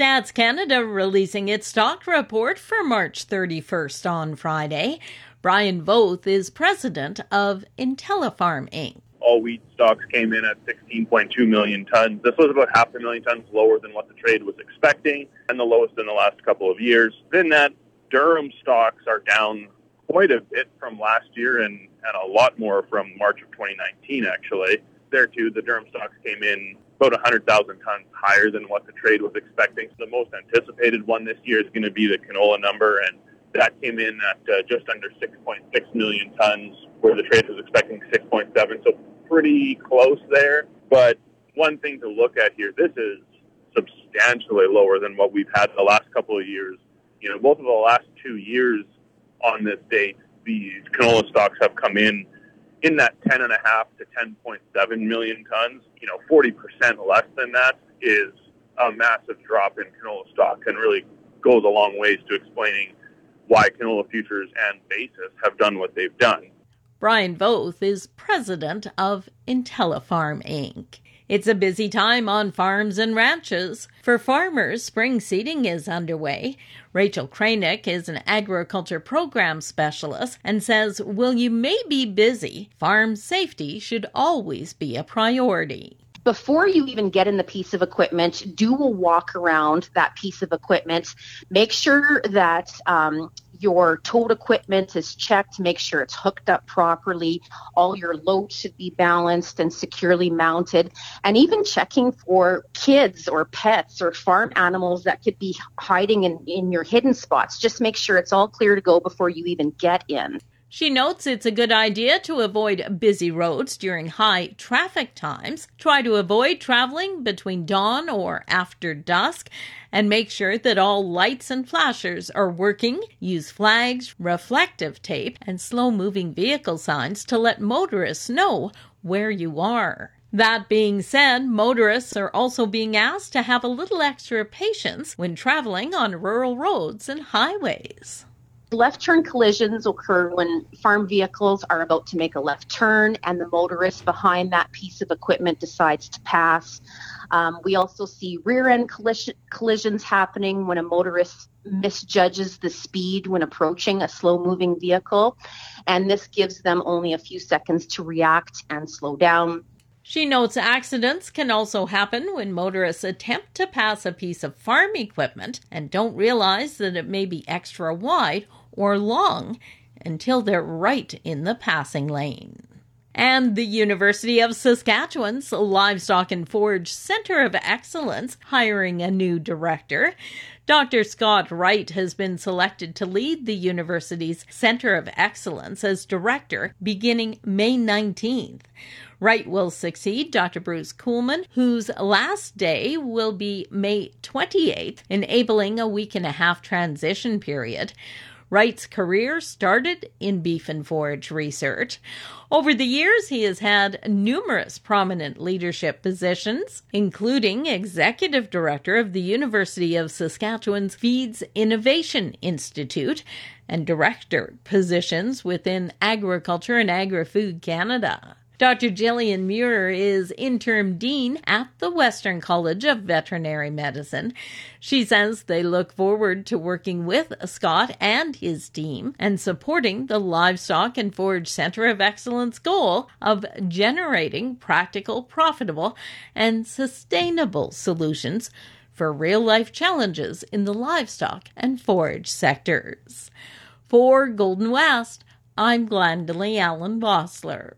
Stats Canada releasing its stock report for March 31st on Friday. Brian Voth is president of IntelliFarm Inc. All wheat stocks came in at 16.2 million tons. This was about half a million tons lower than what the trade was expecting and the lowest in the last couple of years. Then that durum stocks are down quite a bit from last year and, and a lot more from March of 2019, actually. There, too, the durum stocks came in about 100,000 tons higher than what the trade was expecting. So the most anticipated one this year is going to be the canola number, and that came in at uh, just under 6.6 million tons, where the trade was expecting 6.7. So pretty close there. But one thing to look at here, this is substantially lower than what we've had the last couple of years. You know, both of the last two years on this date, these canola stocks have come in in that 10.5 to 10.7 million tons. You know, 40% less than that is a massive drop in canola stock and really goes a long ways to explaining why canola futures and basis have done what they've done. Brian Voth is president of IntelliFarm Inc. It's a busy time on farms and ranches. For farmers, spring seeding is underway. Rachel Kranick is an agriculture program specialist and says while you may be busy, farm safety should always be a priority before you even get in the piece of equipment, do a walk around that piece of equipment. Make sure that um, your towed equipment is checked, make sure it's hooked up properly. All your loads should be balanced and securely mounted. And even checking for kids or pets or farm animals that could be hiding in, in your hidden spots. Just make sure it's all clear to go before you even get in. She notes it's a good idea to avoid busy roads during high traffic times. Try to avoid traveling between dawn or after dusk and make sure that all lights and flashers are working. Use flags, reflective tape, and slow moving vehicle signs to let motorists know where you are. That being said, motorists are also being asked to have a little extra patience when traveling on rural roads and highways. Left turn collisions occur when farm vehicles are about to make a left turn and the motorist behind that piece of equipment decides to pass. Um, we also see rear end collision, collisions happening when a motorist misjudges the speed when approaching a slow moving vehicle, and this gives them only a few seconds to react and slow down. She notes accidents can also happen when motorists attempt to pass a piece of farm equipment and don't realize that it may be extra wide or long until they're right in the passing lane. And the University of Saskatchewan's Livestock and Forage Center of Excellence hiring a new director. Dr. Scott Wright has been selected to lead the university's Center of Excellence as director beginning May 19th. Wright will succeed Dr. Bruce Coulman, whose last day will be May 28th, enabling a week and a half transition period. Wright's career started in beef and forage research. Over the years, he has had numerous prominent leadership positions, including executive director of the University of Saskatchewan's Feeds Innovation Institute and director positions within Agriculture and Agri Food Canada. Dr. Gillian Muir is interim dean at the Western College of Veterinary Medicine. She says they look forward to working with Scott and his team and supporting the Livestock and Forage Center of Excellence goal of generating practical, profitable, and sustainable solutions for real life challenges in the livestock and forage sectors. For Golden West, I'm Glendalee Allen Bossler.